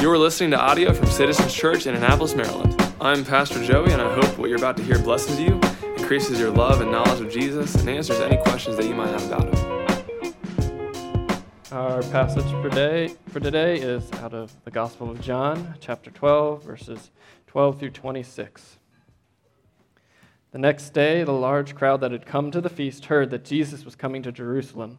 You are listening to audio from Citizens Church in Annapolis, Maryland. I'm Pastor Joey, and I hope what you're about to hear blesses you, increases your love and knowledge of Jesus, and answers any questions that you might have about him. Our passage for today, for today is out of the Gospel of John, chapter 12, verses 12 through 26. The next day, the large crowd that had come to the feast heard that Jesus was coming to Jerusalem.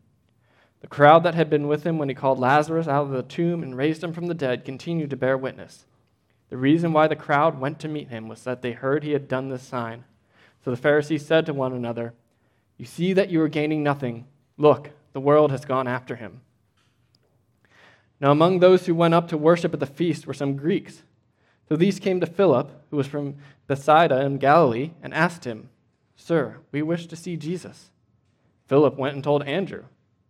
The crowd that had been with him when he called Lazarus out of the tomb and raised him from the dead continued to bear witness. The reason why the crowd went to meet him was that they heard he had done this sign. So the Pharisees said to one another, You see that you are gaining nothing. Look, the world has gone after him. Now, among those who went up to worship at the feast were some Greeks. So these came to Philip, who was from Bethsaida in Galilee, and asked him, Sir, we wish to see Jesus. Philip went and told Andrew.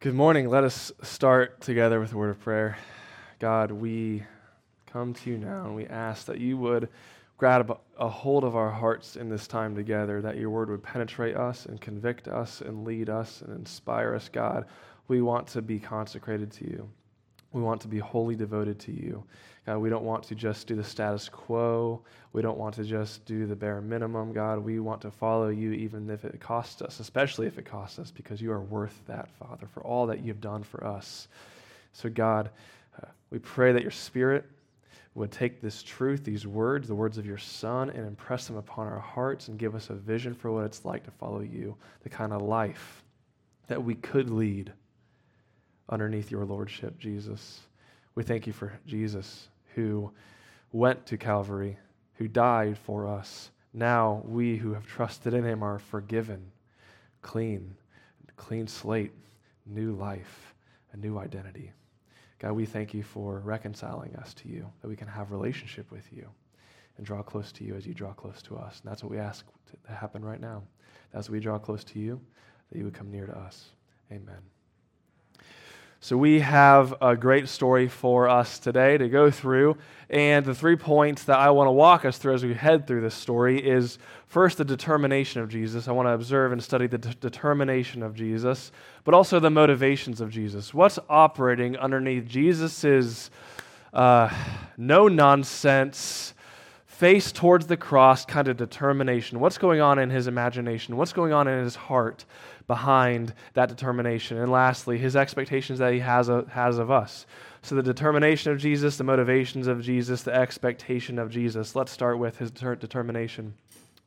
Good morning. Let us start together with a word of prayer. God, we come to you now and we ask that you would grab a hold of our hearts in this time together, that your word would penetrate us and convict us and lead us and inspire us, God. We want to be consecrated to you. We want to be wholly devoted to you. God, we don't want to just do the status quo. We don't want to just do the bare minimum, God. We want to follow you even if it costs us, especially if it costs us, because you are worth that, Father, for all that you've done for us. So, God, uh, we pray that your Spirit would take this truth, these words, the words of your Son, and impress them upon our hearts and give us a vision for what it's like to follow you, the kind of life that we could lead underneath your Lordship, Jesus. We thank you for Jesus who went to Calvary, who died for us. Now we who have trusted in him are forgiven, clean, clean slate, new life, a new identity. God, we thank you for reconciling us to you, that we can have relationship with you and draw close to you as you draw close to us. And that's what we ask to happen right now. As we draw close to you, that you would come near to us. Amen. So, we have a great story for us today to go through. And the three points that I want to walk us through as we head through this story is first, the determination of Jesus. I want to observe and study the determination of Jesus, but also the motivations of Jesus. What's operating underneath Jesus' uh, no nonsense, face towards the cross kind of determination? What's going on in his imagination? What's going on in his heart? behind that determination. And lastly, his expectations that he has, a, has of us. So, the determination of Jesus, the motivations of Jesus, the expectation of Jesus. Let's start with his determination.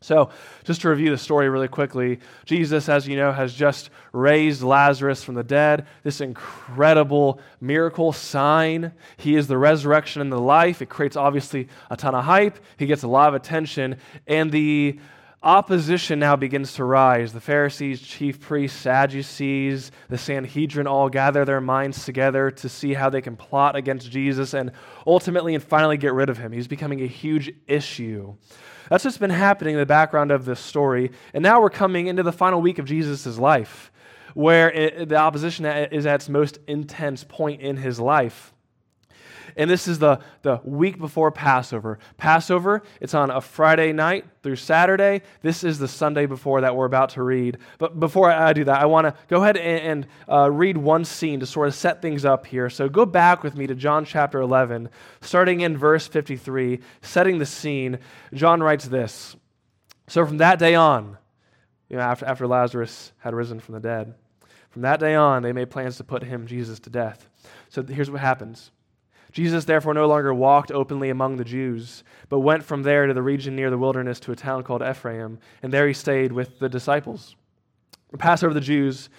So, just to review the story really quickly, Jesus, as you know, has just raised Lazarus from the dead. This incredible miracle sign. He is the resurrection and the life. It creates obviously a ton of hype. He gets a lot of attention. And the opposition now begins to rise. The Pharisees, chief priests, Sadducees, the Sanhedrin all gather their minds together to see how they can plot against Jesus and ultimately and finally get rid of him. He's becoming a huge issue. That's what's been happening in the background of this story. And now we're coming into the final week of Jesus' life, where it, the opposition is at its most intense point in his life. And this is the, the week before Passover. Passover, it's on a Friday night through Saturday. This is the Sunday before that we're about to read. But before I do that, I want to go ahead and, and uh, read one scene to sort of set things up here. So go back with me to John chapter 11, starting in verse 53, setting the scene. John writes this So from that day on, you know, after, after Lazarus had risen from the dead, from that day on, they made plans to put him, Jesus, to death. So here's what happens. Jesus therefore no longer walked openly among the Jews, but went from there to the region near the wilderness to a town called Ephraim, and there he stayed with the disciples. The Passover of the Jews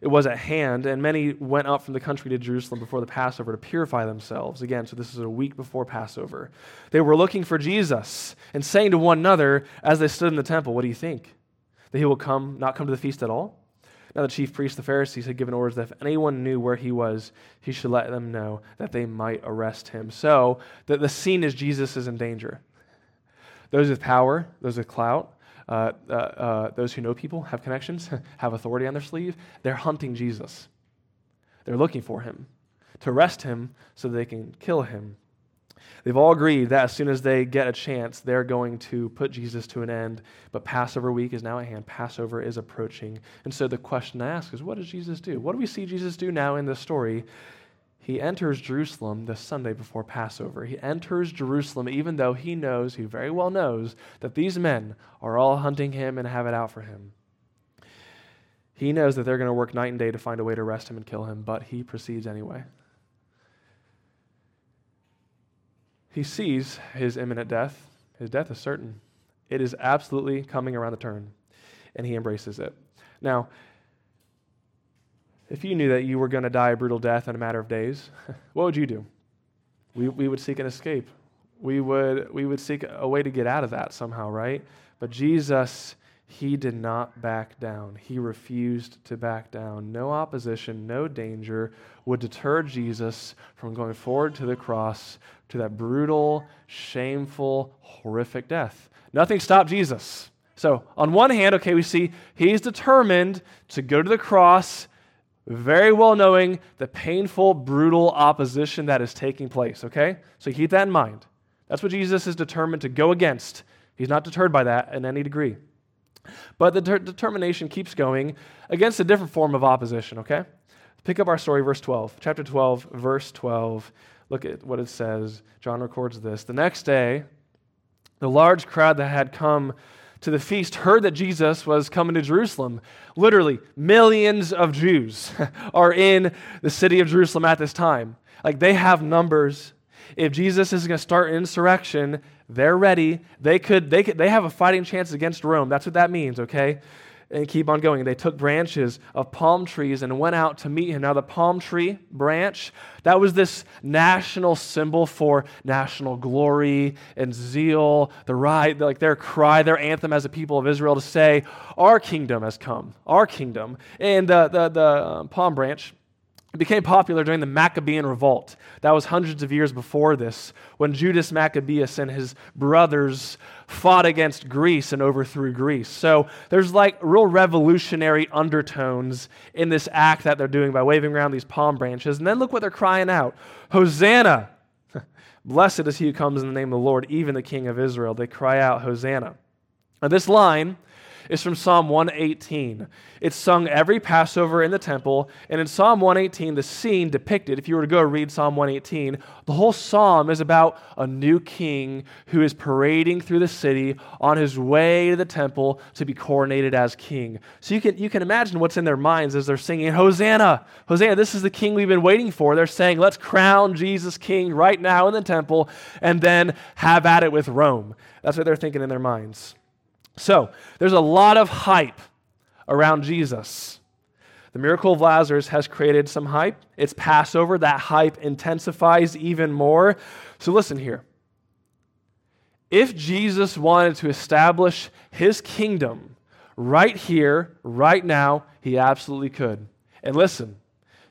it was at hand, and many went up from the country to Jerusalem before the Passover to purify themselves. Again, so this is a week before Passover. They were looking for Jesus and saying to one another as they stood in the temple, What do you think? That he will come, not come to the feast at all? Now, the chief priests, the Pharisees, had given orders that if anyone knew where he was, he should let them know that they might arrest him. So, the, the scene is Jesus is in danger. Those with power, those with clout, uh, uh, uh, those who know people, have connections, have authority on their sleeve, they're hunting Jesus. They're looking for him to arrest him so they can kill him. They've all agreed that as soon as they get a chance, they're going to put Jesus to an end. But Passover week is now at hand. Passover is approaching. And so the question I ask is what does Jesus do? What do we see Jesus do now in this story? He enters Jerusalem the Sunday before Passover. He enters Jerusalem even though he knows, he very well knows, that these men are all hunting him and have it out for him. He knows that they're going to work night and day to find a way to arrest him and kill him, but he proceeds anyway. He sees his imminent death. His death is certain. It is absolutely coming around the turn, and he embraces it. Now, if you knew that you were going to die a brutal death in a matter of days, what would you do? We, we would seek an escape. We would, we would seek a way to get out of that somehow, right? But Jesus, he did not back down. He refused to back down. No opposition, no danger would deter Jesus from going forward to the cross, to that brutal, shameful, horrific death. Nothing stopped Jesus. So, on one hand, okay, we see he's determined to go to the cross, very well knowing the painful, brutal opposition that is taking place, okay? So, keep that in mind. That's what Jesus is determined to go against. He's not deterred by that in any degree. But the determination keeps going against a different form of opposition, okay? Pick up our story, verse 12. Chapter 12, verse 12. Look at what it says. John records this. The next day, the large crowd that had come to the feast heard that Jesus was coming to Jerusalem. Literally, millions of Jews are in the city of Jerusalem at this time. Like they have numbers. If Jesus is going to start insurrection, they're ready. They could, they could, they have a fighting chance against Rome. That's what that means, okay? And keep on going. They took branches of palm trees and went out to meet him. Now, the palm tree branch, that was this national symbol for national glory and zeal, the right, like their cry, their anthem as a people of Israel to say, Our kingdom has come, our kingdom. And the, the, the um, palm branch, it became popular during the Maccabean revolt. That was hundreds of years before this, when Judas Maccabeus and his brothers fought against Greece and overthrew Greece. So there's like real revolutionary undertones in this act that they're doing by waving around these palm branches. And then look what they're crying out Hosanna! Blessed is he who comes in the name of the Lord, even the King of Israel. They cry out, Hosanna. Now, this line is from Psalm 118. It's sung every Passover in the temple. And in Psalm 118, the scene depicted, if you were to go read Psalm 118, the whole psalm is about a new king who is parading through the city on his way to the temple to be coronated as king. So you can, you can imagine what's in their minds as they're singing, Hosanna! Hosanna! This is the king we've been waiting for. They're saying, let's crown Jesus king right now in the temple and then have at it with Rome. That's what they're thinking in their minds. So, there's a lot of hype around Jesus. The miracle of Lazarus has created some hype. It's Passover. That hype intensifies even more. So, listen here. If Jesus wanted to establish his kingdom right here, right now, he absolutely could. And listen,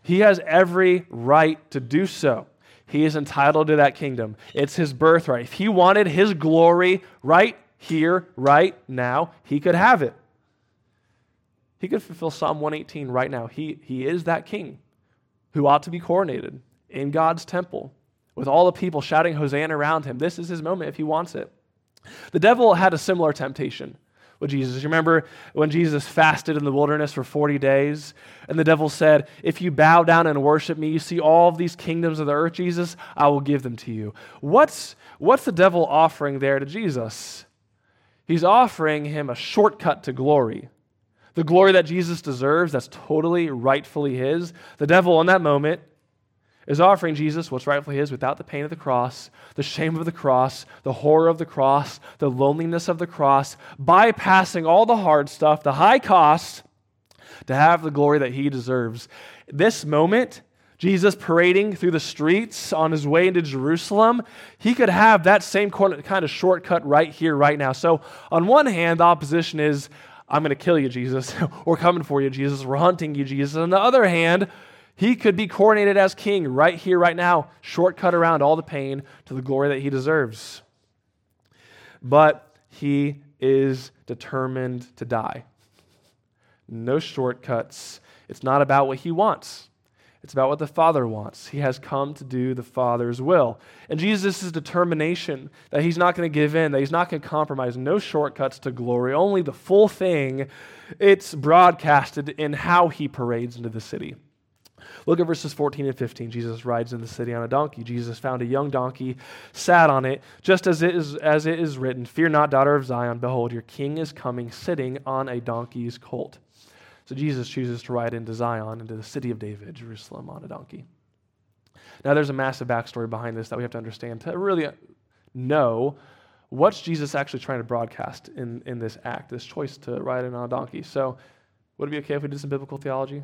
he has every right to do so. He is entitled to that kingdom. It's his birthright. If he wanted his glory right here, right now, he could have it. He could fulfill Psalm 118 right now. He, he is that king who ought to be coronated in God's temple with all the people shouting Hosanna around him. This is his moment if he wants it. The devil had a similar temptation with Jesus. You remember when Jesus fasted in the wilderness for 40 days, and the devil said, If you bow down and worship me, you see all of these kingdoms of the earth, Jesus, I will give them to you. What's, what's the devil offering there to Jesus? He's offering him a shortcut to glory. The glory that Jesus deserves, that's totally rightfully his. The devil, in that moment, is offering Jesus what's rightfully his without the pain of the cross, the shame of the cross, the horror of the cross, the loneliness of the cross, bypassing all the hard stuff, the high cost, to have the glory that he deserves. This moment, Jesus parading through the streets on his way into Jerusalem, he could have that same kind of shortcut right here, right now. So, on one hand, the opposition is, I'm going to kill you, Jesus. We're coming for you, Jesus. We're hunting you, Jesus. On the other hand, he could be coronated as king right here, right now, shortcut around all the pain to the glory that he deserves. But he is determined to die. No shortcuts. It's not about what he wants. It's about what the Father wants. He has come to do the Father's will. And Jesus' determination that he's not going to give in, that he's not going to compromise, no shortcuts to glory, only the full thing, it's broadcasted in how he parades into the city. Look at verses 14 and 15. Jesus rides in the city on a donkey. Jesus found a young donkey, sat on it, just as it is, as it is written Fear not, daughter of Zion. Behold, your king is coming, sitting on a donkey's colt. So Jesus chooses to ride into Zion, into the city of David, Jerusalem, on a donkey. Now, there's a massive backstory behind this that we have to understand to really know what's Jesus actually trying to broadcast in, in this act, this choice to ride in on a donkey. So, would it be okay if we did some biblical theology?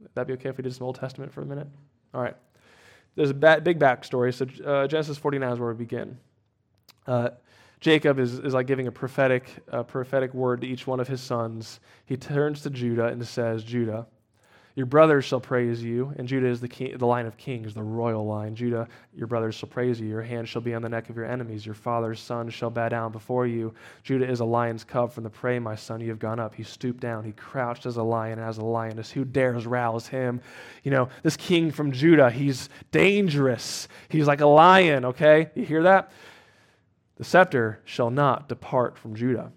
Would That'd be okay if we did some Old Testament for a minute? All right. There's a big backstory. So uh, Genesis 49 is where we begin. Uh, Jacob is, is like giving a prophetic, a prophetic word to each one of his sons. He turns to Judah and says, Judah, your brothers shall praise you, and Judah is the, king, the line of kings, the royal line. Judah, your brothers shall praise you. Your hand shall be on the neck of your enemies. Your father's son shall bow down before you. Judah is a lion's cub from the prey, my son. You have gone up. He stooped down. He crouched as a lion, as a lioness. Who dares rouse him? You know, this king from Judah, he's dangerous. He's like a lion, okay? You hear that? The scepter shall not depart from Judah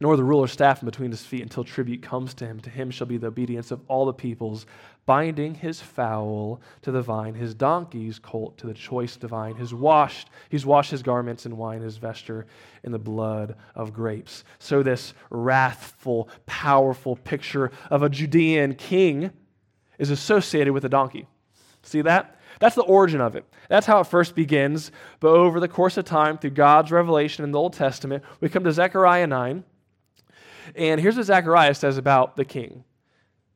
nor the ruler's staff in between his feet until tribute comes to him. To him shall be the obedience of all the peoples, binding his foal to the vine, his donkey's colt to the choice divine. His washed, he's washed his garments in wine, his vesture in the blood of grapes. So this wrathful, powerful picture of a Judean king is associated with a donkey. See that? That's the origin of it. That's how it first begins. But over the course of time, through God's revelation in the Old Testament, we come to Zechariah 9. And here's what Zechariah says about the king.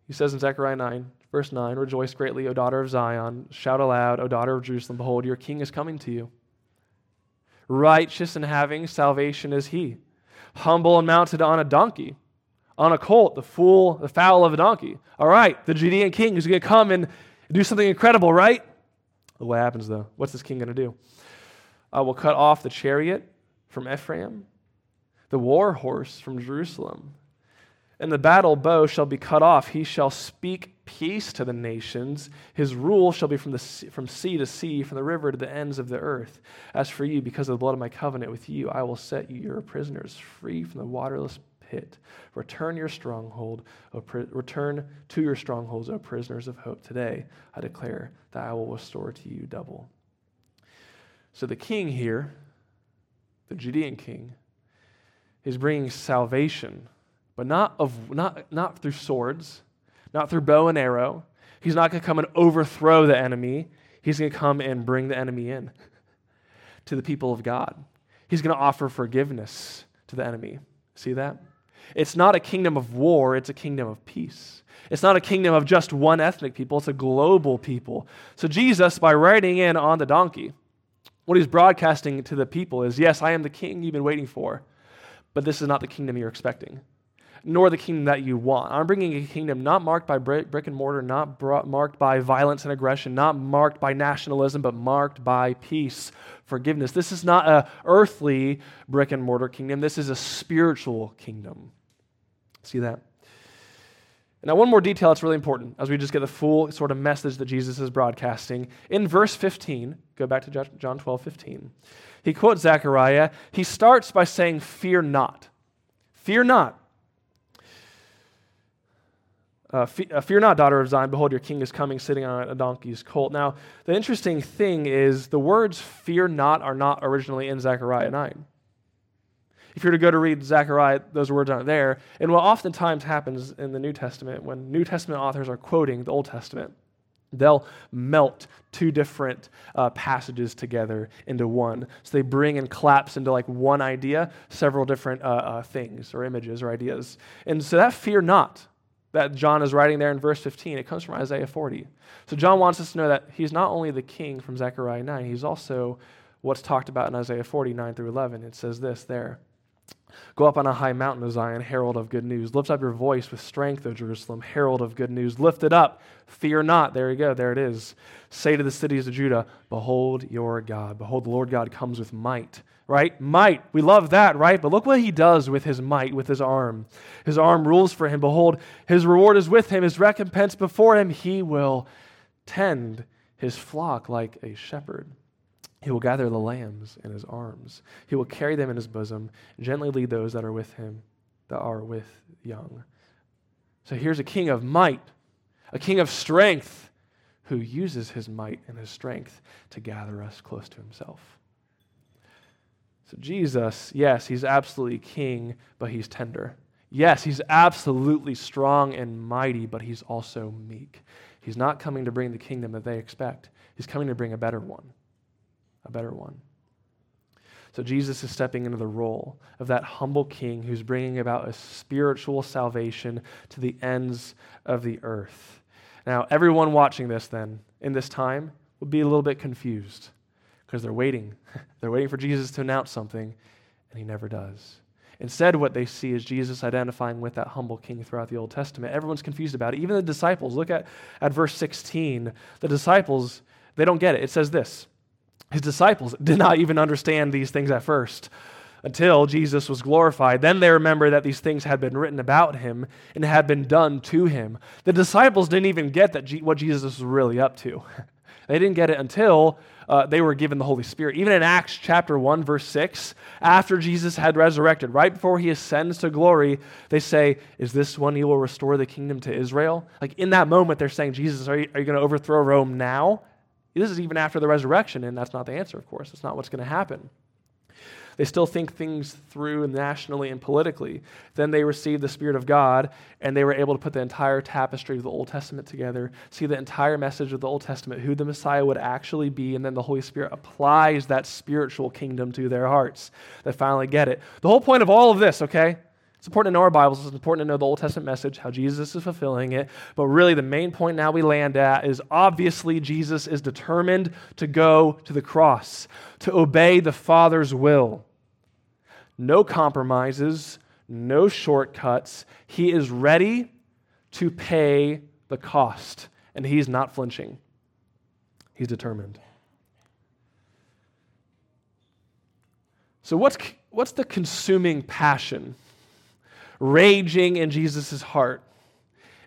He says in Zechariah 9, verse 9 Rejoice greatly, O daughter of Zion. Shout aloud, O daughter of Jerusalem. Behold, your king is coming to you. Righteous and having salvation is he. Humble and mounted on a donkey, on a colt, the fool, the foal of a donkey. All right, the Judean king is going to come and do something incredible, right? What happens though? What's this king going to do? Uh, I will cut off the chariot from Ephraim the war horse from Jerusalem. And the battle bow shall be cut off. He shall speak peace to the nations. His rule shall be from, the from sea to sea, from the river to the ends of the earth. As for you, because of the blood of my covenant with you, I will set you, your prisoners, free from the waterless pit. Return your stronghold, pri- return to your strongholds, O prisoners of hope. Today I declare that I will restore to you double. So the king here, the Judean king, is bringing salvation, but not, of, not, not through swords, not through bow and arrow. He's not going to come and overthrow the enemy. He's going to come and bring the enemy in to the people of God. He's going to offer forgiveness to the enemy. See that? It's not a kingdom of war, it's a kingdom of peace. It's not a kingdom of just one ethnic people, it's a global people. So, Jesus, by riding in on the donkey, what he's broadcasting to the people is yes, I am the king you've been waiting for. But this is not the kingdom you're expecting, nor the kingdom that you want. I'm bringing a kingdom not marked by brick and mortar, not brought, marked by violence and aggression, not marked by nationalism, but marked by peace, forgiveness. This is not a earthly brick and mortar kingdom. This is a spiritual kingdom. See that? Now, one more detail that's really important as we just get the full sort of message that Jesus is broadcasting. In verse 15, go back to John 12, 15 he quotes Zechariah. He starts by saying, Fear not. Fear not. Uh, uh, fear not, daughter of Zion. Behold, your king is coming, sitting on a donkey's colt. Now, the interesting thing is the words fear not are not originally in Zechariah 9. If you're to go to read Zechariah, those words aren't there. And what oftentimes happens in the New Testament when New Testament authors are quoting the Old Testament, they'll melt two different uh, passages together into one. So they bring and collapse into like one idea, several different uh, uh, things or images or ideas. And so that fear not that John is writing there in verse 15, it comes from Isaiah 40. So John wants us to know that he's not only the king from Zechariah 9, he's also what's talked about in Isaiah 49 through 11. It says this there. Go up on a high mountain, O Zion, herald of good news. Lift up your voice with strength, O Jerusalem, herald of good news. Lift it up, fear not. There you go, there it is. Say to the cities of Judah, Behold your God. Behold, the Lord God comes with might, right? Might. We love that, right? But look what he does with his might, with his arm. His arm rules for him. Behold, his reward is with him, his recompense before him. He will tend his flock like a shepherd. He will gather the lambs in his arms. He will carry them in his bosom, gently lead those that are with him, that are with young. So here's a king of might, a king of strength, who uses his might and his strength to gather us close to himself. So Jesus, yes, he's absolutely king, but he's tender. Yes, he's absolutely strong and mighty, but he's also meek. He's not coming to bring the kingdom that they expect, he's coming to bring a better one a better one. So Jesus is stepping into the role of that humble king who's bringing about a spiritual salvation to the ends of the earth. Now, everyone watching this then in this time would be a little bit confused because they're waiting. they're waiting for Jesus to announce something, and he never does. Instead, what they see is Jesus identifying with that humble king throughout the Old Testament. Everyone's confused about it. Even the disciples. Look at, at verse 16. The disciples, they don't get it. It says this his disciples did not even understand these things at first until Jesus was glorified. Then they remember that these things had been written about him and had been done to him. The disciples didn't even get that G- what Jesus was really up to. they didn't get it until uh, they were given the Holy Spirit. Even in Acts chapter 1, verse 6, after Jesus had resurrected, right before he ascends to glory, they say, Is this one you will restore the kingdom to Israel? Like in that moment, they're saying, Jesus, are you, are you going to overthrow Rome now? This is even after the resurrection, and that's not the answer, of course. It's not what's going to happen. They still think things through nationally and politically. Then they receive the Spirit of God, and they were able to put the entire tapestry of the Old Testament together, see the entire message of the Old Testament, who the Messiah would actually be, and then the Holy Spirit applies that spiritual kingdom to their hearts. They finally get it. The whole point of all of this, okay, it's important to know our Bibles. It's important to know the Old Testament message, how Jesus is fulfilling it. But really, the main point now we land at is obviously Jesus is determined to go to the cross, to obey the Father's will. No compromises, no shortcuts. He is ready to pay the cost, and he's not flinching. He's determined. So, what's, what's the consuming passion? Raging in Jesus' heart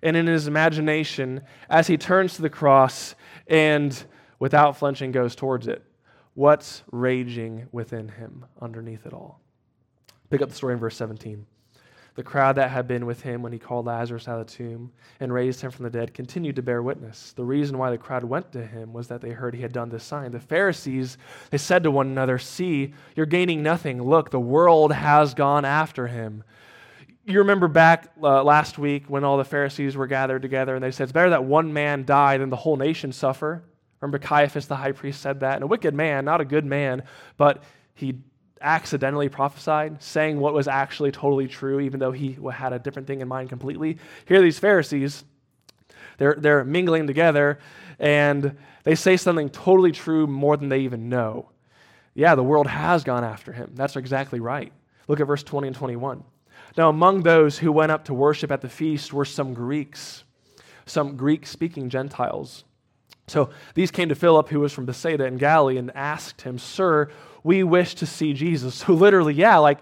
and in his imagination as he turns to the cross and without flinching goes towards it. What's raging within him underneath it all? Pick up the story in verse 17. The crowd that had been with him when he called Lazarus out of the tomb and raised him from the dead continued to bear witness. The reason why the crowd went to him was that they heard he had done this sign. The Pharisees, they said to one another, See, you're gaining nothing. Look, the world has gone after him you remember back uh, last week when all the Pharisees were gathered together and they said, It's better that one man die than the whole nation suffer. Remember, Caiaphas the high priest said that. And a wicked man, not a good man, but he accidentally prophesied, saying what was actually totally true, even though he had a different thing in mind completely. Here, these Pharisees, they're, they're mingling together, and they say something totally true more than they even know. Yeah, the world has gone after him. That's exactly right. Look at verse 20 and 21. Now, among those who went up to worship at the feast were some Greeks, some Greek speaking Gentiles. So these came to Philip, who was from Bethsaida in Galilee, and asked him, Sir, we wish to see Jesus. So, literally, yeah, like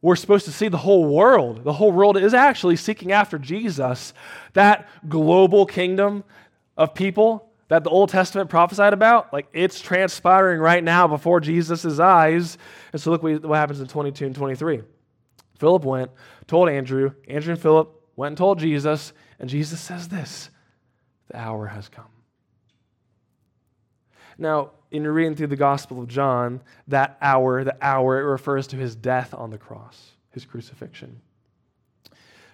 we're supposed to see the whole world. The whole world is actually seeking after Jesus, that global kingdom of people that the Old Testament prophesied about, like it's transpiring right now before Jesus' eyes. And so look what happens in 22 and 23. Philip went, told Andrew. Andrew and Philip went and told Jesus, and Jesus says this The hour has come. Now, in reading through the Gospel of John, that hour, the hour, it refers to his death on the cross, his crucifixion.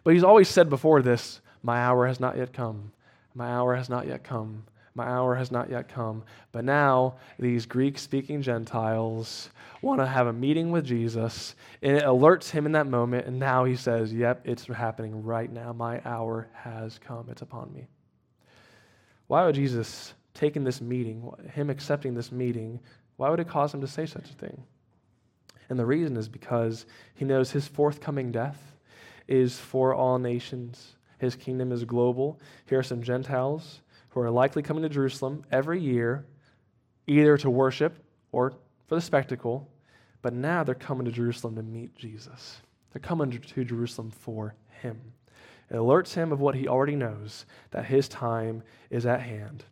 But he's always said before this, My hour has not yet come. My hour has not yet come. My hour has not yet come. But now, these Greek speaking Gentiles want to have a meeting with Jesus, and it alerts him in that moment. And now he says, Yep, it's happening right now. My hour has come. It's upon me. Why would Jesus taking this meeting, him accepting this meeting, why would it cause him to say such a thing? And the reason is because he knows his forthcoming death is for all nations. His kingdom is global. Here are some Gentiles who are likely coming to Jerusalem every year, either to worship or for the spectacle, but now they're coming to Jerusalem to meet Jesus. They're coming to Jerusalem for him. It alerts him of what he already knows that his time is at hand.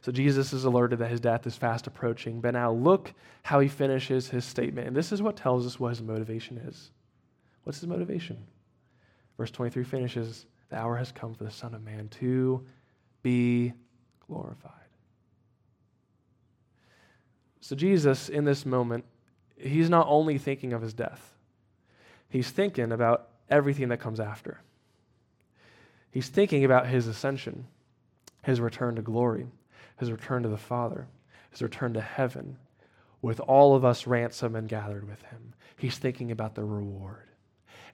So Jesus is alerted that his death is fast approaching. But now look how he finishes his statement. And this is what tells us what his motivation is. What's his motivation? Verse 23 finishes The hour has come for the Son of Man to be glorified. So, Jesus, in this moment, he's not only thinking of his death, he's thinking about everything that comes after. He's thinking about his ascension, his return to glory his return to the Father, his return to heaven, with all of us ransomed and gathered with him. He's thinking about the reward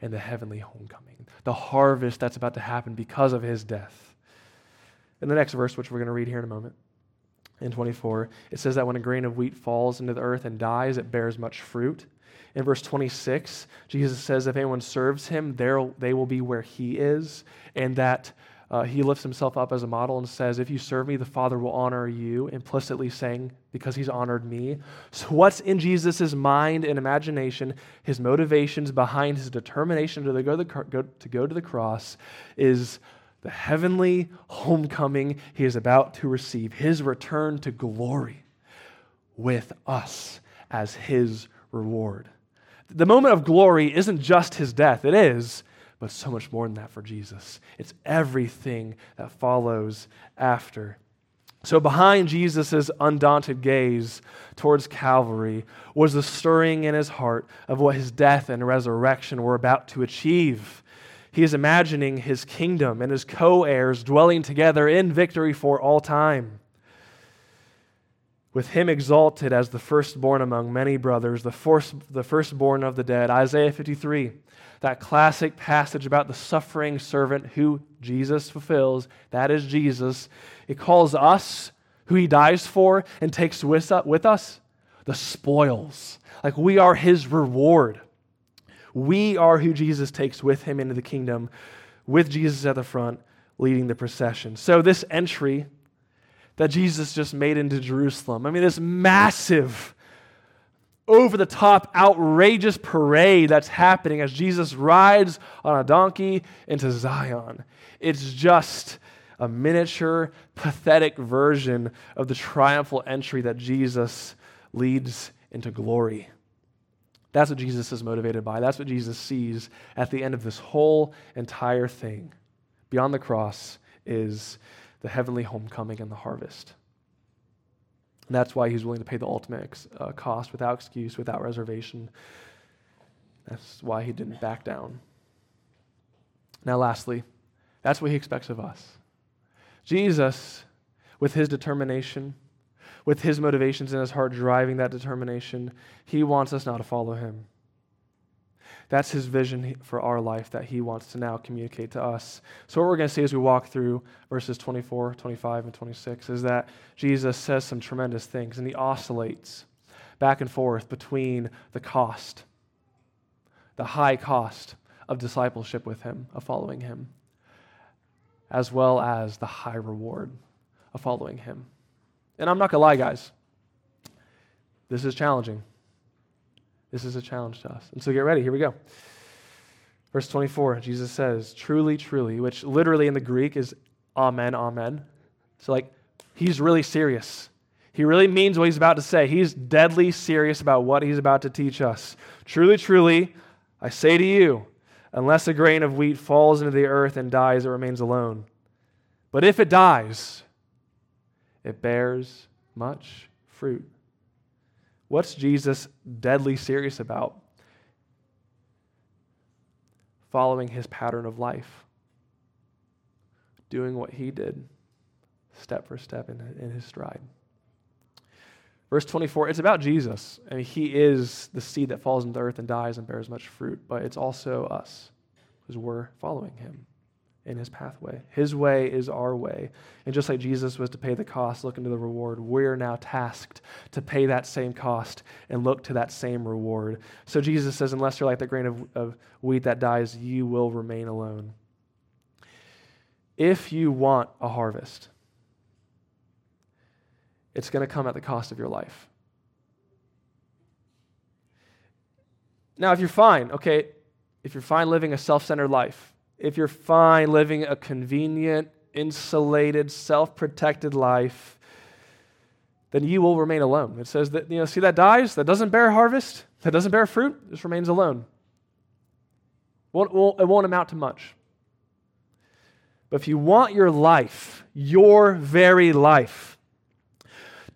and the heavenly homecoming, the harvest that's about to happen because of his death. In the next verse, which we're going to read here in a moment, in 24, it says that when a grain of wheat falls into the earth and dies, it bears much fruit. In verse 26, Jesus says, If anyone serves him, they will be where he is, and that uh, he lifts himself up as a model and says, If you serve me, the Father will honor you, implicitly saying, Because he's honored me. So, what's in Jesus' mind and imagination, his motivations behind his determination to go, to go to the cross, is the heavenly homecoming he is about to receive, his return to glory with us as his reward. The moment of glory isn't just his death, it is but so much more than that for Jesus. It's everything that follows after. So, behind Jesus' undaunted gaze towards Calvary was the stirring in his heart of what his death and resurrection were about to achieve. He is imagining his kingdom and his co heirs dwelling together in victory for all time. With him exalted as the firstborn among many brothers, the, first, the firstborn of the dead. Isaiah 53 that classic passage about the suffering servant who Jesus fulfills. That is Jesus. It calls us, who he dies for and takes with us, the spoils. Like we are his reward. We are who Jesus takes with him into the kingdom, with Jesus at the front, leading the procession. So, this entry that Jesus just made into Jerusalem, I mean, this massive over the top, outrageous parade that's happening as Jesus rides on a donkey into Zion. It's just a miniature, pathetic version of the triumphal entry that Jesus leads into glory. That's what Jesus is motivated by. That's what Jesus sees at the end of this whole entire thing. Beyond the cross is the heavenly homecoming and the harvest. And that's why he's willing to pay the ultimate uh, cost without excuse, without reservation. That's why he didn't back down. Now, lastly, that's what he expects of us. Jesus, with his determination, with his motivations in his heart driving that determination, he wants us now to follow him. That's his vision for our life that he wants to now communicate to us. So, what we're going to see as we walk through verses 24, 25, and 26 is that Jesus says some tremendous things and he oscillates back and forth between the cost, the high cost of discipleship with him, of following him, as well as the high reward of following him. And I'm not going to lie, guys, this is challenging. This is a challenge to us. And so get ready. Here we go. Verse 24, Jesus says, Truly, truly, which literally in the Greek is Amen, Amen. So, like, he's really serious. He really means what he's about to say. He's deadly serious about what he's about to teach us. Truly, truly, I say to you, unless a grain of wheat falls into the earth and dies, it remains alone. But if it dies, it bears much fruit. What's Jesus deadly serious about? Following his pattern of life, doing what he did, step for step in, in his stride. Verse 24, it's about Jesus. I mean, he is the seed that falls into the earth and dies and bears much fruit, but it's also us because we're following him in his pathway. His way is our way. And just like Jesus was to pay the cost, look into the reward, we're now tasked to pay that same cost and look to that same reward. So Jesus says, unless you're like the grain of, of wheat that dies, you will remain alone. If you want a harvest, it's going to come at the cost of your life. Now, if you're fine, okay, if you're fine living a self centered life, if you're fine living a convenient, insulated, self protected life, then you will remain alone. It says that, you know, see that dies, that doesn't bear harvest, that doesn't bear fruit, just remains alone. It won't, amount to much. But if you want your life, your very life,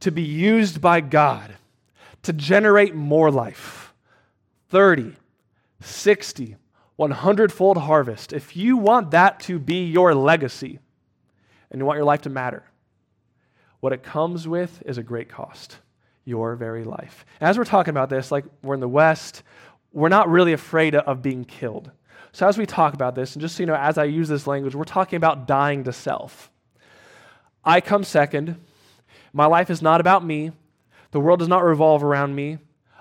to be used by God to generate more life 30, 60, 100 fold harvest, if you want that to be your legacy and you want your life to matter, what it comes with is a great cost your very life. As we're talking about this, like we're in the West, we're not really afraid of being killed. So, as we talk about this, and just so you know, as I use this language, we're talking about dying to self. I come second. My life is not about me. The world does not revolve around me.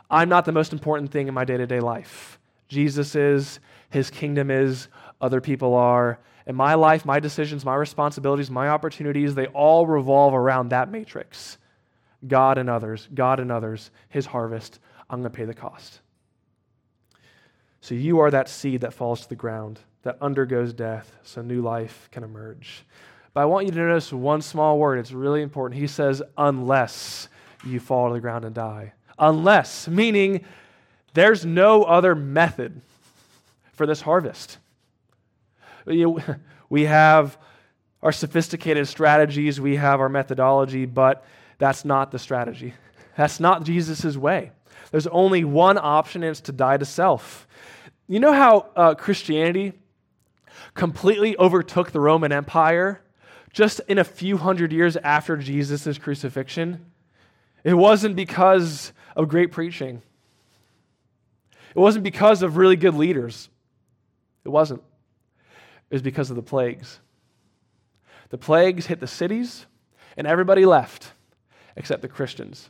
I'm not the most important thing in my day to day life. Jesus is, his kingdom is, other people are. And my life, my decisions, my responsibilities, my opportunities, they all revolve around that matrix God and others, God and others, his harvest. I'm going to pay the cost. So you are that seed that falls to the ground, that undergoes death, so new life can emerge. But I want you to notice one small word. It's really important. He says, unless you fall to the ground and die. Unless, meaning there's no other method for this harvest. We have our sophisticated strategies, we have our methodology, but that's not the strategy. That's not Jesus' way. There's only one option, and it's to die to self. You know how uh, Christianity completely overtook the Roman Empire just in a few hundred years after Jesus' crucifixion? It wasn't because of great preaching, it wasn't because of really good leaders. It wasn't. It was because of the plagues. The plagues hit the cities, and everybody left except the Christians.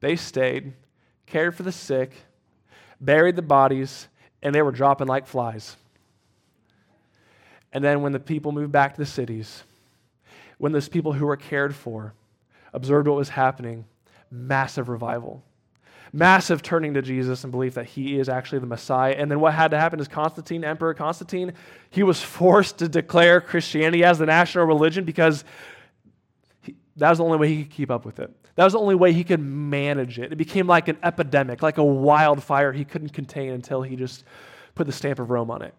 They stayed, cared for the sick, buried the bodies, and they were dropping like flies. And then when the people moved back to the cities, when those people who were cared for observed what was happening, massive revival. Massive turning to Jesus and belief that he is actually the Messiah. And then what had to happen is Constantine, Emperor Constantine, he was forced to declare Christianity as the national religion because he, that was the only way he could keep up with it. That was the only way he could manage it. It became like an epidemic, like a wildfire he couldn't contain until he just put the stamp of Rome on it.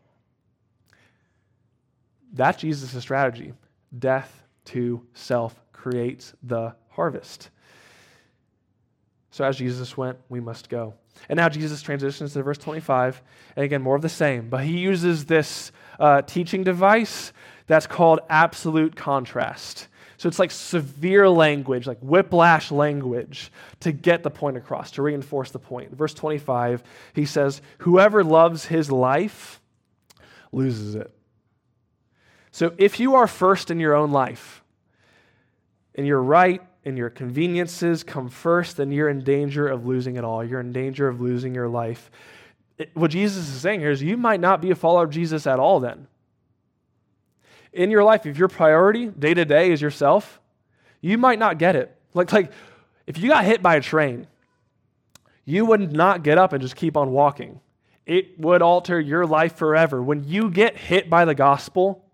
That's Jesus' strategy. Death to self creates the harvest. So as Jesus went, we must go. And now Jesus transitions to verse 25. And again, more of the same. But he uses this uh, teaching device that's called absolute contrast. So it's like severe language, like whiplash language, to get the point across, to reinforce the point. Verse 25, he says, Whoever loves his life loses it. So if you are first in your own life, and you're right, and your conveniences come first, then you're in danger of losing it all. You're in danger of losing your life. It, what Jesus is saying here is you might not be a follower of Jesus at all then. In your life, if your priority day to day is yourself, you might not get it. Like, like if you got hit by a train, you would not get up and just keep on walking. It would alter your life forever. When you get hit by the gospel,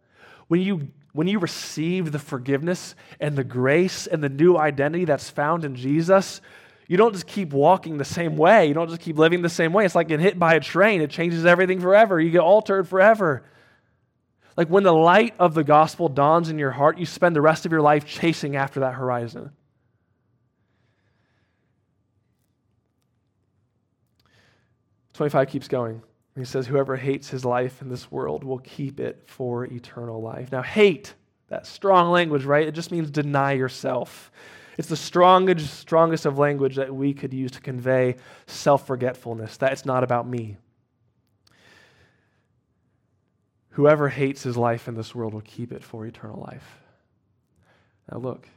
when you when you receive the forgiveness and the grace and the new identity that's found in Jesus, you don't just keep walking the same way. You don't just keep living the same way. It's like getting hit by a train, it changes everything forever. You get altered forever. Like when the light of the gospel dawns in your heart, you spend the rest of your life chasing after that horizon. Twenty-five keeps going. He says, Whoever hates his life in this world will keep it for eternal life. Now, hate, that strong language, right? It just means deny yourself. It's the strongest, strongest of language that we could use to convey self forgetfulness, that it's not about me. Whoever hates his life in this world will keep it for eternal life. Now, look,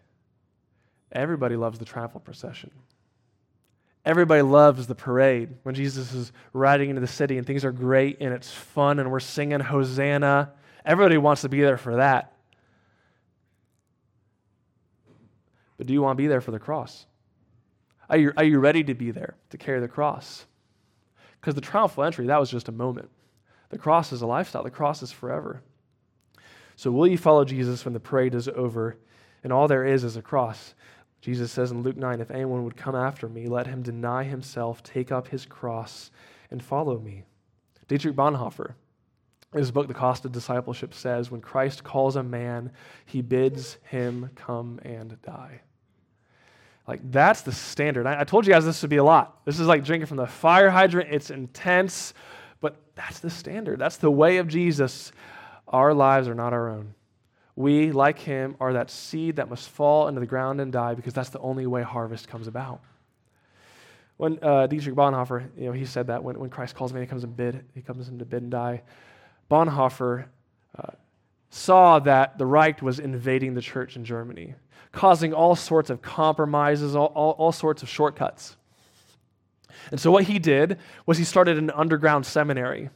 everybody loves the travel procession. Everybody loves the parade when Jesus is riding into the city and things are great and it's fun and we're singing Hosanna. Everybody wants to be there for that. But do you want to be there for the cross? Are you, are you ready to be there to carry the cross? Because the triumphal entry, that was just a moment. The cross is a lifestyle, the cross is forever. So, will you follow Jesus when the parade is over and all there is is a cross? Jesus says in Luke 9, If anyone would come after me, let him deny himself, take up his cross, and follow me. Dietrich Bonhoeffer, in his book, The Cost of Discipleship, says, When Christ calls a man, he bids him come and die. Like, that's the standard. I, I told you guys this would be a lot. This is like drinking from the fire hydrant. It's intense, but that's the standard. That's the way of Jesus. Our lives are not our own. We, like him, are that seed that must fall into the ground and die because that's the only way harvest comes about. When uh, Dietrich Bonhoeffer, you know, he said that when, when Christ calls me, he comes and bid, he comes in to bid and die. Bonhoeffer uh, saw that the Reich was invading the church in Germany, causing all sorts of compromises, all, all, all sorts of shortcuts. And so what he did was he started an underground seminary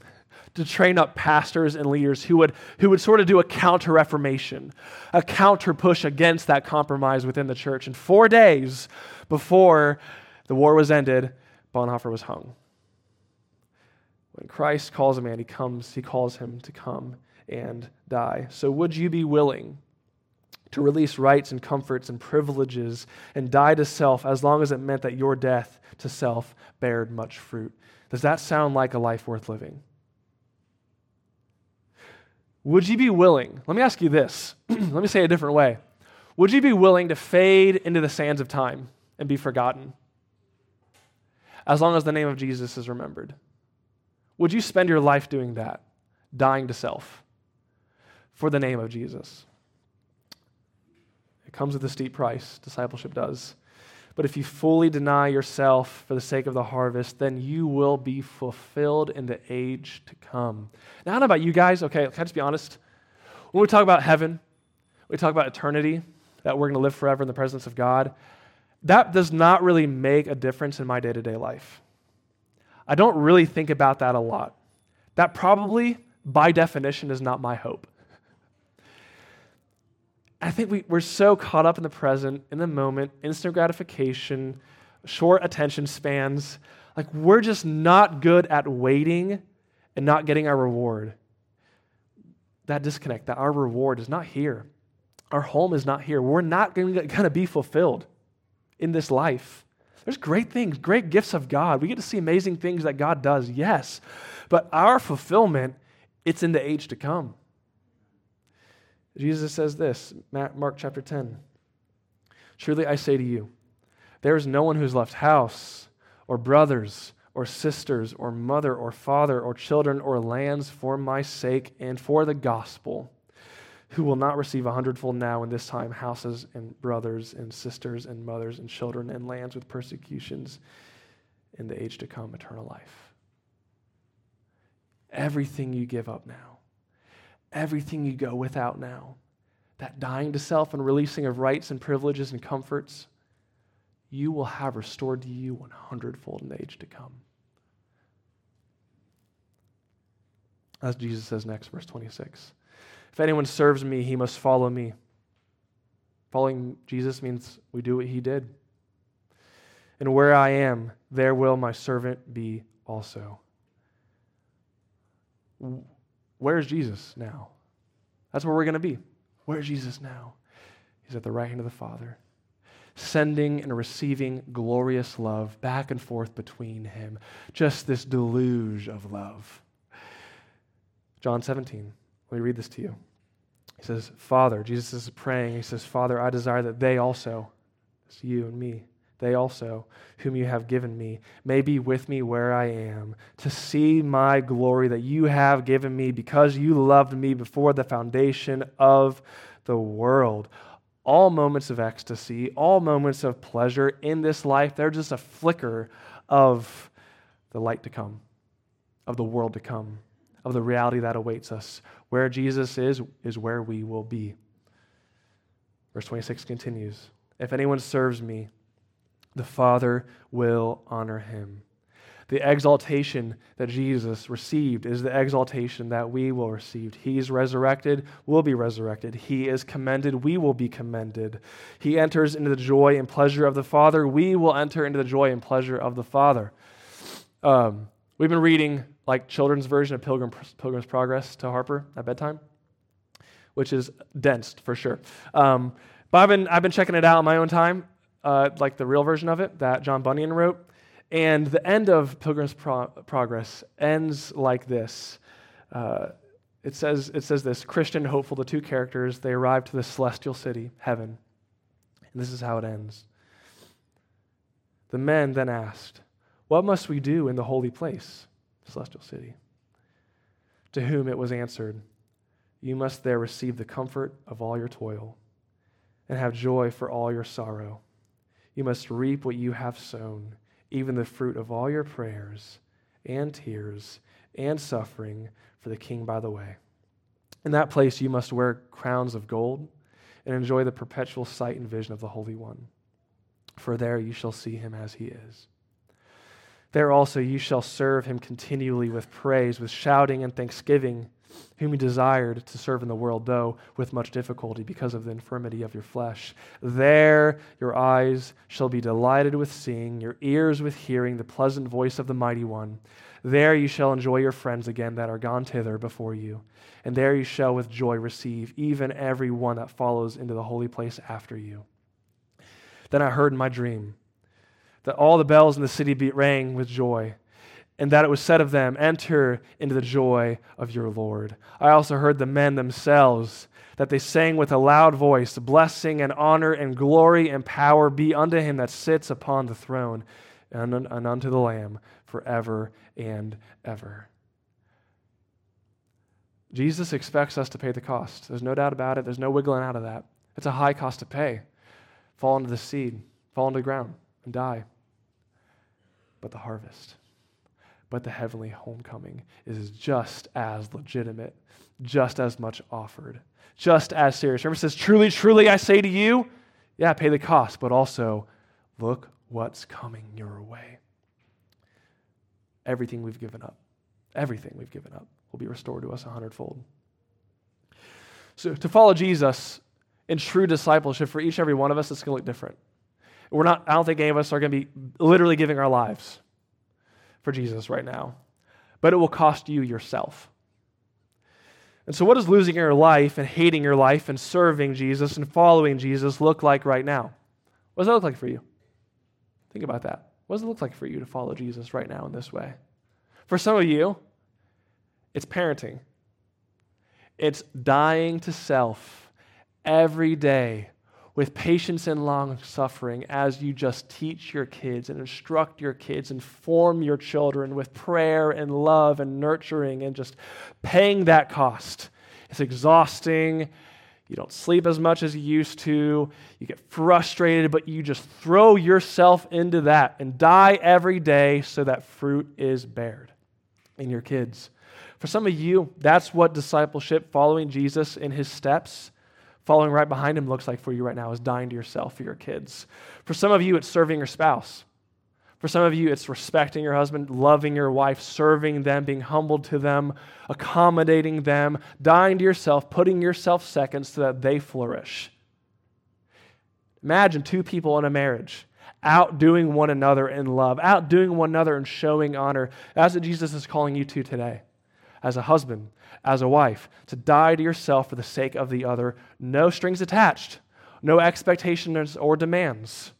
to train up pastors and leaders who would, who would sort of do a counter reformation, a counter push against that compromise within the church. And four days before the war was ended, Bonhoeffer was hung. When Christ calls a man, he comes, he calls him to come and die. So would you be willing to release rights and comforts and privileges and die to self as long as it meant that your death to self bared much fruit? Does that sound like a life worth living? Would you be willing? Let me ask you this. let me say it a different way. Would you be willing to fade into the sands of time and be forgotten as long as the name of Jesus is remembered? Would you spend your life doing that, dying to self for the name of Jesus? It comes with a steep price, discipleship does. But if you fully deny yourself for the sake of the harvest, then you will be fulfilled in the age to come. Now, I don't know about you guys. Okay, can I just be honest? When we talk about heaven, we talk about eternity, that we're going to live forever in the presence of God. That does not really make a difference in my day to day life. I don't really think about that a lot. That probably, by definition, is not my hope. I think we, we're so caught up in the present, in the moment, instant gratification, short attention spans. Like, we're just not good at waiting and not getting our reward. That disconnect, that our reward is not here. Our home is not here. We're not going to be fulfilled in this life. There's great things, great gifts of God. We get to see amazing things that God does, yes. But our fulfillment, it's in the age to come. Jesus says this, Mark chapter 10. Truly I say to you, there is no one who's left house or brothers or sisters or mother or father or children or lands for my sake and for the gospel who will not receive a hundredfold now in this time houses and brothers and sisters and mothers and children and lands with persecutions in the age to come eternal life. Everything you give up now everything you go without now, that dying to self and releasing of rights and privileges and comforts, you will have restored to you 100 fold in the age to come. As Jesus says next, verse 26. If anyone serves me, he must follow me. Following Jesus means we do what he did. And where I am, there will my servant be also. Where's Jesus now? That's where we're going to be. Where's Jesus now? He's at the right hand of the Father, sending and receiving glorious love back and forth between him. Just this deluge of love. John 17, let me read this to you. He says, Father, Jesus is praying. He says, Father, I desire that they also, it's you and me, they also, whom you have given me, may be with me where I am, to see my glory that you have given me because you loved me before the foundation of the world. All moments of ecstasy, all moments of pleasure in this life, they're just a flicker of the light to come, of the world to come, of the reality that awaits us. Where Jesus is, is where we will be. Verse 26 continues If anyone serves me, the Father will honor him. The exaltation that Jesus received is the exaltation that we will receive. He's resurrected, we'll be resurrected. He is commended, we will be commended. He enters into the joy and pleasure of the Father, we will enter into the joy and pleasure of the Father. Um, we've been reading like children's version of Pilgrim, Pilgrim's Progress to Harper at bedtime, which is dense for sure. Um, but I've been, I've been checking it out on my own time, uh, like the real version of it that John Bunyan wrote. And the end of Pilgrim's Pro- Progress ends like this. Uh, it, says, it says this Christian, hopeful, the two characters, they arrive to the celestial city, heaven. And this is how it ends. The men then asked, What must we do in the holy place, celestial city? To whom it was answered, You must there receive the comfort of all your toil and have joy for all your sorrow. You must reap what you have sown even the fruit of all your prayers and tears and suffering for the king by the way. In that place, you must wear crowns of gold and enjoy the perpetual sight and vision of the Holy One. For there you shall see him as he is. There also you shall serve him continually with praise, with shouting and thanksgiving whom you desired to serve in the world, though with much difficulty because of the infirmity of your flesh. There your eyes shall be delighted with seeing, your ears with hearing the pleasant voice of the mighty one. There you shall enjoy your friends again that are gone thither before you. And there you shall with joy receive even every one that follows into the holy place after you. Then I heard in my dream that all the bells in the city rang with joy and that it was said of them, Enter into the joy of your Lord. I also heard the men themselves, that they sang with a loud voice, Blessing and honor and glory and power be unto him that sits upon the throne and, and unto the Lamb forever and ever. Jesus expects us to pay the cost. There's no doubt about it. There's no wiggling out of that. It's a high cost to pay. Fall into the seed, fall into the ground, and die. But the harvest but the heavenly homecoming is just as legitimate, just as much offered, just as serious. Remember, says, Truly, truly, I say to you, yeah, pay the cost, but also look what's coming your way. Everything we've given up, everything we've given up will be restored to us a hundredfold. So, to follow Jesus in true discipleship for each and every one of us, it's going to look different. We're not, I don't think any of us are going to be literally giving our lives for Jesus right now, but it will cost you yourself. And so, what does losing your life and hating your life and serving Jesus and following Jesus look like right now? What does that look like for you? Think about that. What does it look like for you to follow Jesus right now in this way? For some of you, it's parenting, it's dying to self every day with patience and long suffering as you just teach your kids and instruct your kids and form your children with prayer and love and nurturing and just paying that cost. It's exhausting. You don't sleep as much as you used to. You get frustrated, but you just throw yourself into that and die every day so that fruit is bared in your kids. For some of you, that's what discipleship, following Jesus in his steps, Following right behind him looks like for you right now is dying to yourself for your kids. For some of you, it's serving your spouse. For some of you, it's respecting your husband, loving your wife, serving them, being humble to them, accommodating them, dying to yourself, putting yourself second so that they flourish. Imagine two people in a marriage outdoing one another in love, outdoing one another in showing honor. That's what Jesus is calling you to today as a husband, as a wife, to die to yourself for the sake of the other, no strings attached, no expectations or demands,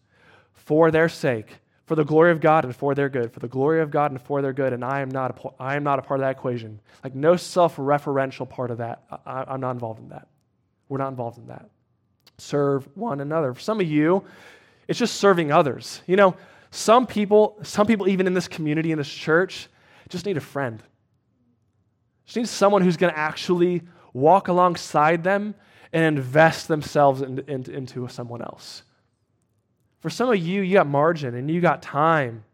for their sake, for the glory of God and for their good, for the glory of God and for their good. And I am not a, I am not a part of that equation. Like, no self referential part of that. I, I'm not involved in that. We're not involved in that. Serve one another. For some of you, it's just serving others. You know, some people, some people even in this community, in this church, just need a friend. She needs someone who's going to actually walk alongside them and invest themselves in, in, into someone else. For some of you, you got margin and you got time.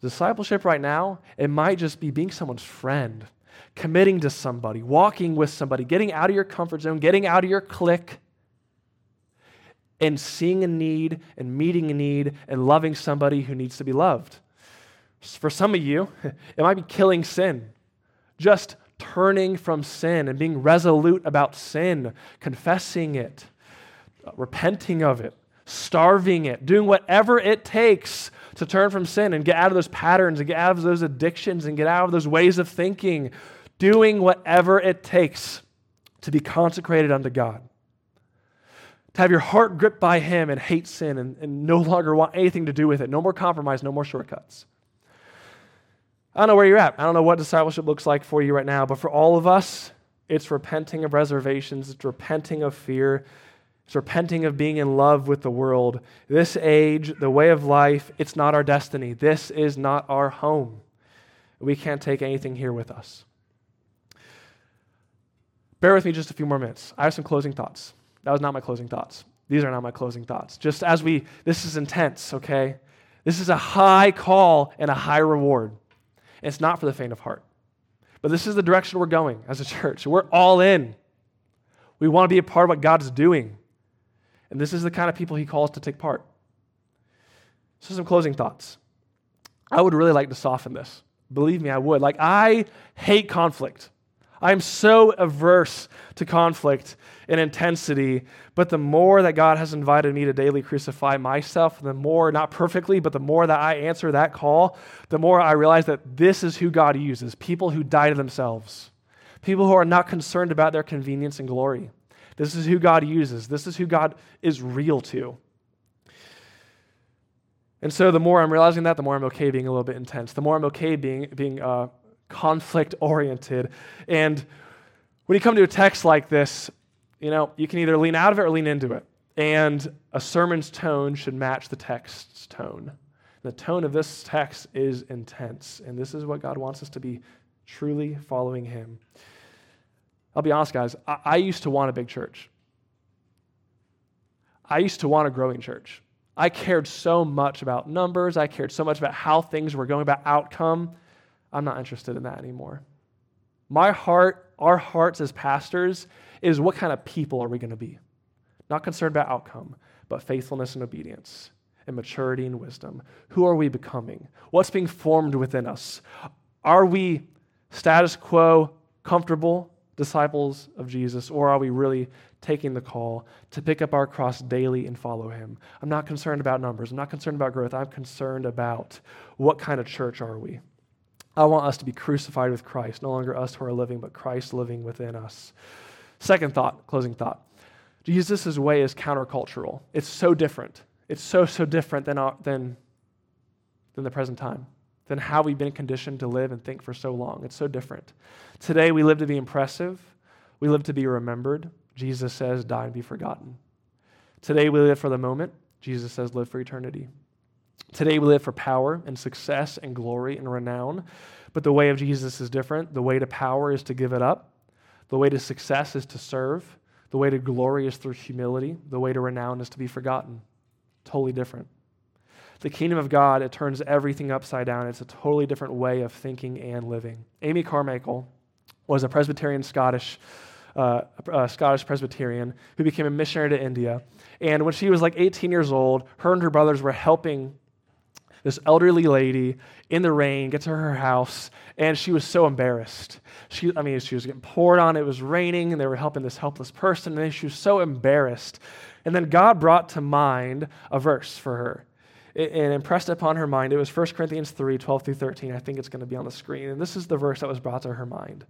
Discipleship right now, it might just be being someone's friend, committing to somebody, walking with somebody, getting out of your comfort zone, getting out of your clique, and seeing a need and meeting a need and loving somebody who needs to be loved. For some of you, it might be killing sin, just turning from sin and being resolute about sin, confessing it, repenting of it, starving it, doing whatever it takes to turn from sin and get out of those patterns and get out of those addictions and get out of those ways of thinking, doing whatever it takes to be consecrated unto God. To have your heart gripped by Him and hate sin and, and no longer want anything to do with it. No more compromise, no more shortcuts. I don't know where you're at. I don't know what discipleship looks like for you right now, but for all of us, it's repenting of reservations, it's repenting of fear, it's repenting of being in love with the world. This age, the way of life, it's not our destiny. This is not our home. We can't take anything here with us. Bear with me just a few more minutes. I have some closing thoughts. That was not my closing thoughts. These are not my closing thoughts. Just as we, this is intense, okay? This is a high call and a high reward. It's not for the faint of heart. But this is the direction we're going as a church. We're all in. We want to be a part of what God's doing. And this is the kind of people he calls to take part. So, some closing thoughts. I would really like to soften this. Believe me, I would. Like, I hate conflict. I'm so averse to conflict and intensity, but the more that God has invited me to daily crucify myself, the more, not perfectly, but the more that I answer that call, the more I realize that this is who God uses people who die to themselves, people who are not concerned about their convenience and glory. This is who God uses. This is who God is real to. And so the more I'm realizing that, the more I'm okay being a little bit intense. The more I'm okay being, being uh, conflict oriented. And when you come to a text like this, you know, you can either lean out of it or lean into it. And a sermon's tone should match the text's tone. The tone of this text is intense. And this is what God wants us to be truly following Him. I'll be honest, guys, I, I used to want a big church. I used to want a growing church. I cared so much about numbers. I cared so much about how things were going, about outcome. I'm not interested in that anymore. My heart, our hearts as pastors, is what kind of people are we going to be? Not concerned about outcome, but faithfulness and obedience and maturity and wisdom. Who are we becoming? What's being formed within us? Are we status quo, comfortable, disciples of Jesus, or are we really taking the call to pick up our cross daily and follow him? I'm not concerned about numbers. I'm not concerned about growth. I'm concerned about what kind of church are we? I want us to be crucified with Christ, no longer us who are living, but Christ living within us. Second thought, closing thought. Jesus' way is countercultural. It's so different. It's so, so different than, our, than, than the present time than how we've been conditioned to live and think for so long. It's so different. Today, we live to be impressive, we live to be remembered. Jesus says, die and be forgotten. Today, we live for the moment. Jesus says, live for eternity. Today, we live for power and success and glory and renown. But the way of Jesus is different. The way to power is to give it up, the way to success is to serve, the way to glory is through humility, the way to renown is to be forgotten. Totally different. The kingdom of God, it turns everything upside down. It's a totally different way of thinking and living. Amy Carmichael was a Presbyterian Scottish, uh, a Scottish Presbyterian who became a missionary to India. And when she was like 18 years old, her and her brothers were helping this elderly lady in the rain get to her house, and she was so embarrassed. She, I mean, she was getting poured on, it was raining, and they were helping this helpless person, and she was so embarrassed. And then God brought to mind a verse for her and impressed upon her mind. It was 1 Corinthians 3 12 through 13. I think it's going to be on the screen. And this is the verse that was brought to her mind.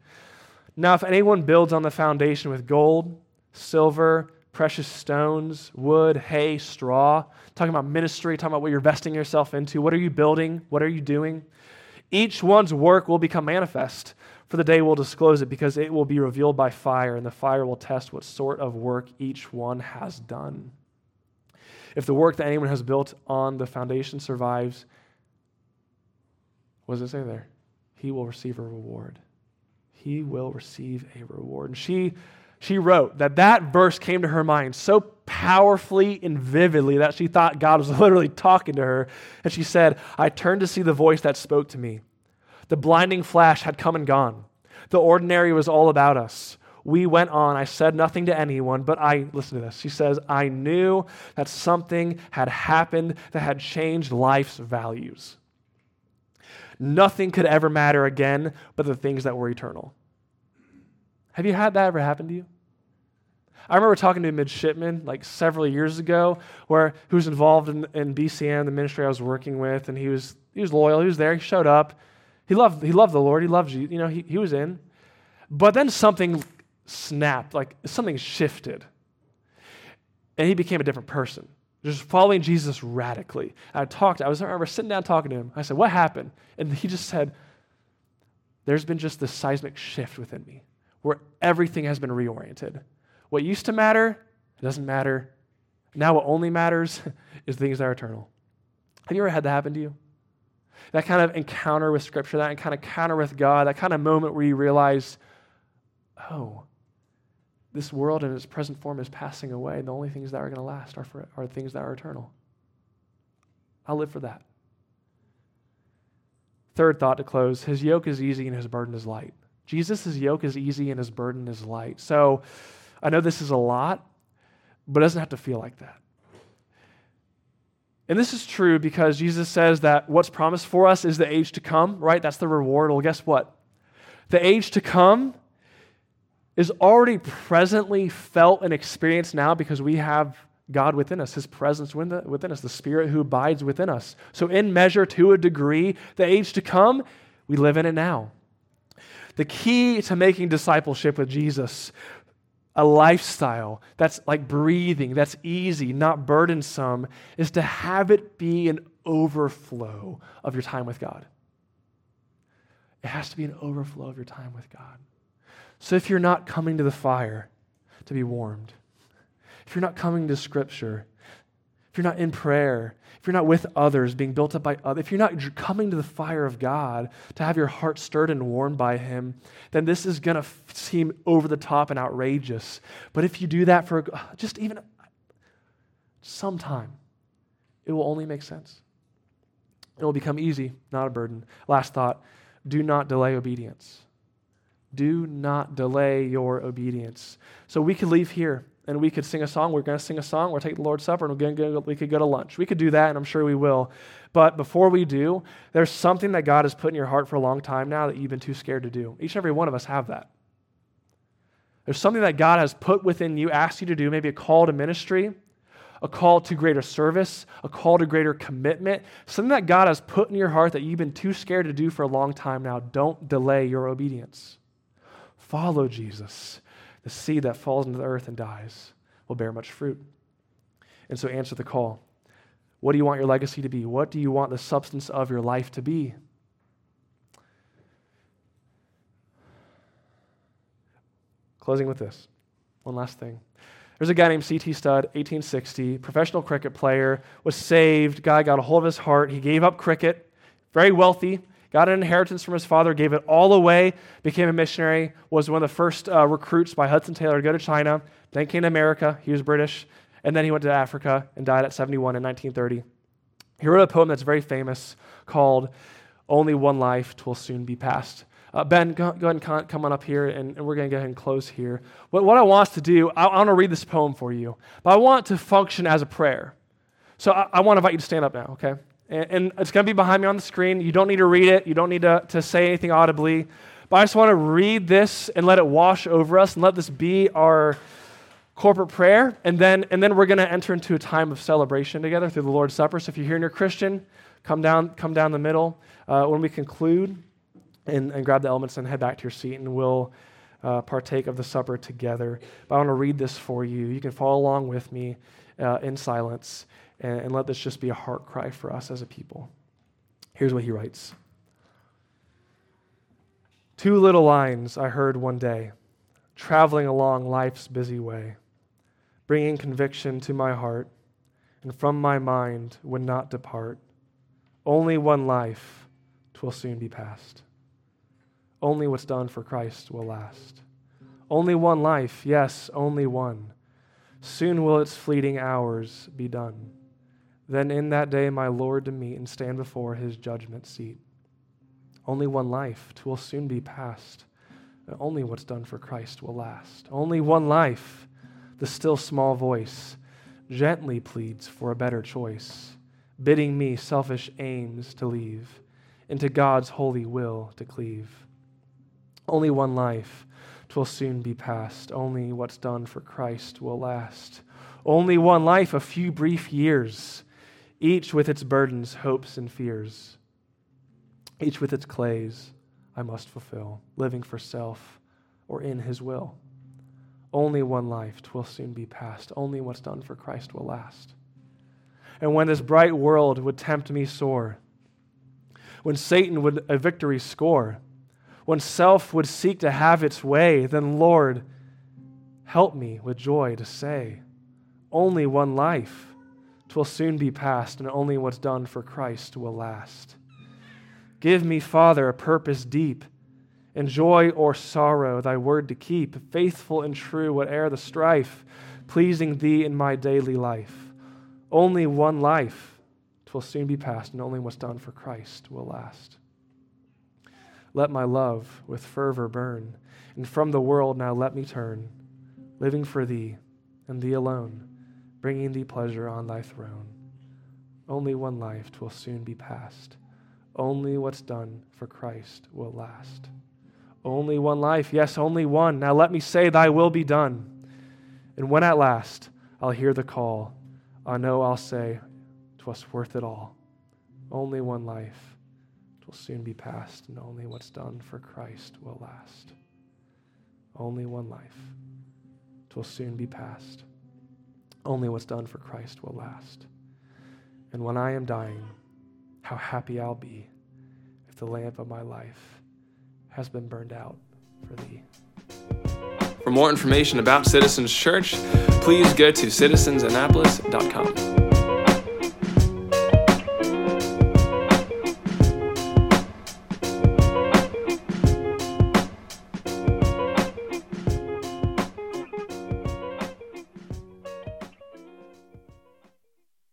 Now, if anyone builds on the foundation with gold, silver, precious stones, wood, hay, straw, talking about ministry, talking about what you're vesting yourself into, what are you building? What are you doing? Each one's work will become manifest, for the day will disclose it, because it will be revealed by fire, and the fire will test what sort of work each one has done. If the work that anyone has built on the foundation survives, what does it say there? He will receive a reward. He will receive a reward. And she she wrote that that verse came to her mind so powerfully and vividly that she thought God was literally talking to her. And she said, I turned to see the voice that spoke to me. The blinding flash had come and gone. The ordinary was all about us. We went on. I said nothing to anyone, but I, listen to this. She says, I knew that something had happened that had changed life's values. Nothing could ever matter again but the things that were eternal. Have you had that ever happen to you? I remember talking to a midshipman like several years ago, where who was involved in, in BCM, the ministry I was working with, and he was he was loyal. He was there. He showed up. He loved he loved the Lord. He loved you. You know, he, he was in. But then something snapped, like something shifted. And he became a different person, just following Jesus radically. I talked, I was I remember sitting down talking to him. I said, What happened? And he just said, There's been just this seismic shift within me where everything has been reoriented. What used to matter, doesn't matter. Now, what only matters is things that are eternal. Have you ever had that happen to you? That kind of encounter with Scripture, that kind of encounter with God, that kind of moment where you realize, oh, this world in its present form is passing away. and The only things that are going to last are, for, are things that are eternal. I'll live for that. Third thought to close His yoke is easy and his burden is light. Jesus' yoke is easy and his burden is light. So I know this is a lot, but it doesn't have to feel like that. And this is true because Jesus says that what's promised for us is the age to come, right? That's the reward. Well, guess what? The age to come is already presently felt and experienced now because we have God within us, His presence within us, the Spirit who abides within us. So, in measure, to a degree, the age to come, we live in it now. The key to making discipleship with Jesus, a lifestyle that's like breathing, that's easy, not burdensome, is to have it be an overflow of your time with God. It has to be an overflow of your time with God. So if you're not coming to the fire to be warmed, if you're not coming to Scripture, if you're not in prayer, if you're not with others, being built up by others, if you're not coming to the fire of God to have your heart stirred and warmed by Him, then this is going to seem over the top and outrageous. But if you do that for just even some time, it will only make sense. It will become easy, not a burden. Last thought do not delay obedience. Do not delay your obedience. So we could leave here and we could sing a song. We're going to sing a song. We're taking the Lord's Supper, and we're going to we could go to lunch. We could do that, and I'm sure we will. But before we do, there's something that God has put in your heart for a long time now that you've been too scared to do. Each and every one of us have that. There's something that God has put within you, asked you to do, maybe a call to ministry, a call to greater service, a call to greater commitment, something that God has put in your heart that you've been too scared to do for a long time now. Don't delay your obedience. Follow Jesus. The seed that falls into the earth and dies will bear much fruit. And so answer the call. What do you want your legacy to be? What do you want the substance of your life to be? Closing with this. One last thing. There's a guy named C.T. Studd, 1860, professional cricket player, was saved. Guy got a hold of his heart. He gave up cricket, very wealthy, got an inheritance from his father, gave it all away, became a missionary, was one of the first uh, recruits by Hudson Taylor to go to China, then came to America. He was British. And then he went to Africa and died at 71 in 1930. He wrote a poem that's very famous called Only One Life Twill Soon Be Past. Uh, ben, go, go, ahead and come on up here, and, and we're going to go ahead and close here. What, what I want to do, I, I want to read this poem for you, but I want to function as a prayer. So I, I want to invite you to stand up now, okay? And, it's going to be behind me on the screen. You don't need to read it, you don't need to, to say anything audibly. But I just want to read this and let it wash over us and let this be our corporate prayer. And then, and then we're going to enter into a time of celebration together through the Lord's Supper. So if you're here and you're Christian, come down, come down the middle uh, when we conclude and, and grab the elements and head back to your seat and we'll uh, partake of the supper together. But I want to read this for you. You can follow along with me uh, in silence and, and let this just be a heart cry for us as a people. Here's what he writes Two little lines I heard one day, traveling along life's busy way, bringing conviction to my heart, and from my mind would not depart. Only one life, twill soon be past. Only what's done for Christ will last. Only one life, yes, only one. Soon will its fleeting hours be done. Then in that day my Lord to meet and stand before his judgment seat. Only one life, twill soon be past. And only what's done for Christ will last. Only one life, the still small voice gently pleads for a better choice, bidding me selfish aims to leave, into God's holy will to cleave. Only one life, twill soon be past. Only what's done for Christ will last. Only one life, a few brief years, each with its burdens, hopes, and fears, each with its clays I must fulfill, living for self or in his will. Only one life, twill soon be past. Only what's done for Christ will last. And when this bright world would tempt me sore, when Satan would a victory score, when self would seek to have its way, then, Lord, help me with joy to say, only one life, twill soon be past, and only what's done for Christ will last. Give me, Father, a purpose deep, in joy or sorrow, thy word to keep, faithful and true, whate'er the strife, pleasing thee in my daily life. Only one life, twill soon be past, and only what's done for Christ will last. Let my love with fervor burn, and from the world now let me turn, living for thee and thee alone, bringing thee pleasure on thy throne. Only one life twill soon be past. Only what's done for Christ will last. Only one life, yes, only one. Now let me say, Thy will be done. And when at last I'll hear the call, I know I'll say, Twas worth it all. Only one life will soon be past, and only what's done for Christ will last. Only one life. It soon be past. Only what's done for Christ will last. And when I am dying, how happy I'll be if the lamp of my life has been burned out for thee. For more information about Citizens Church, please go to citizensannapolis.com.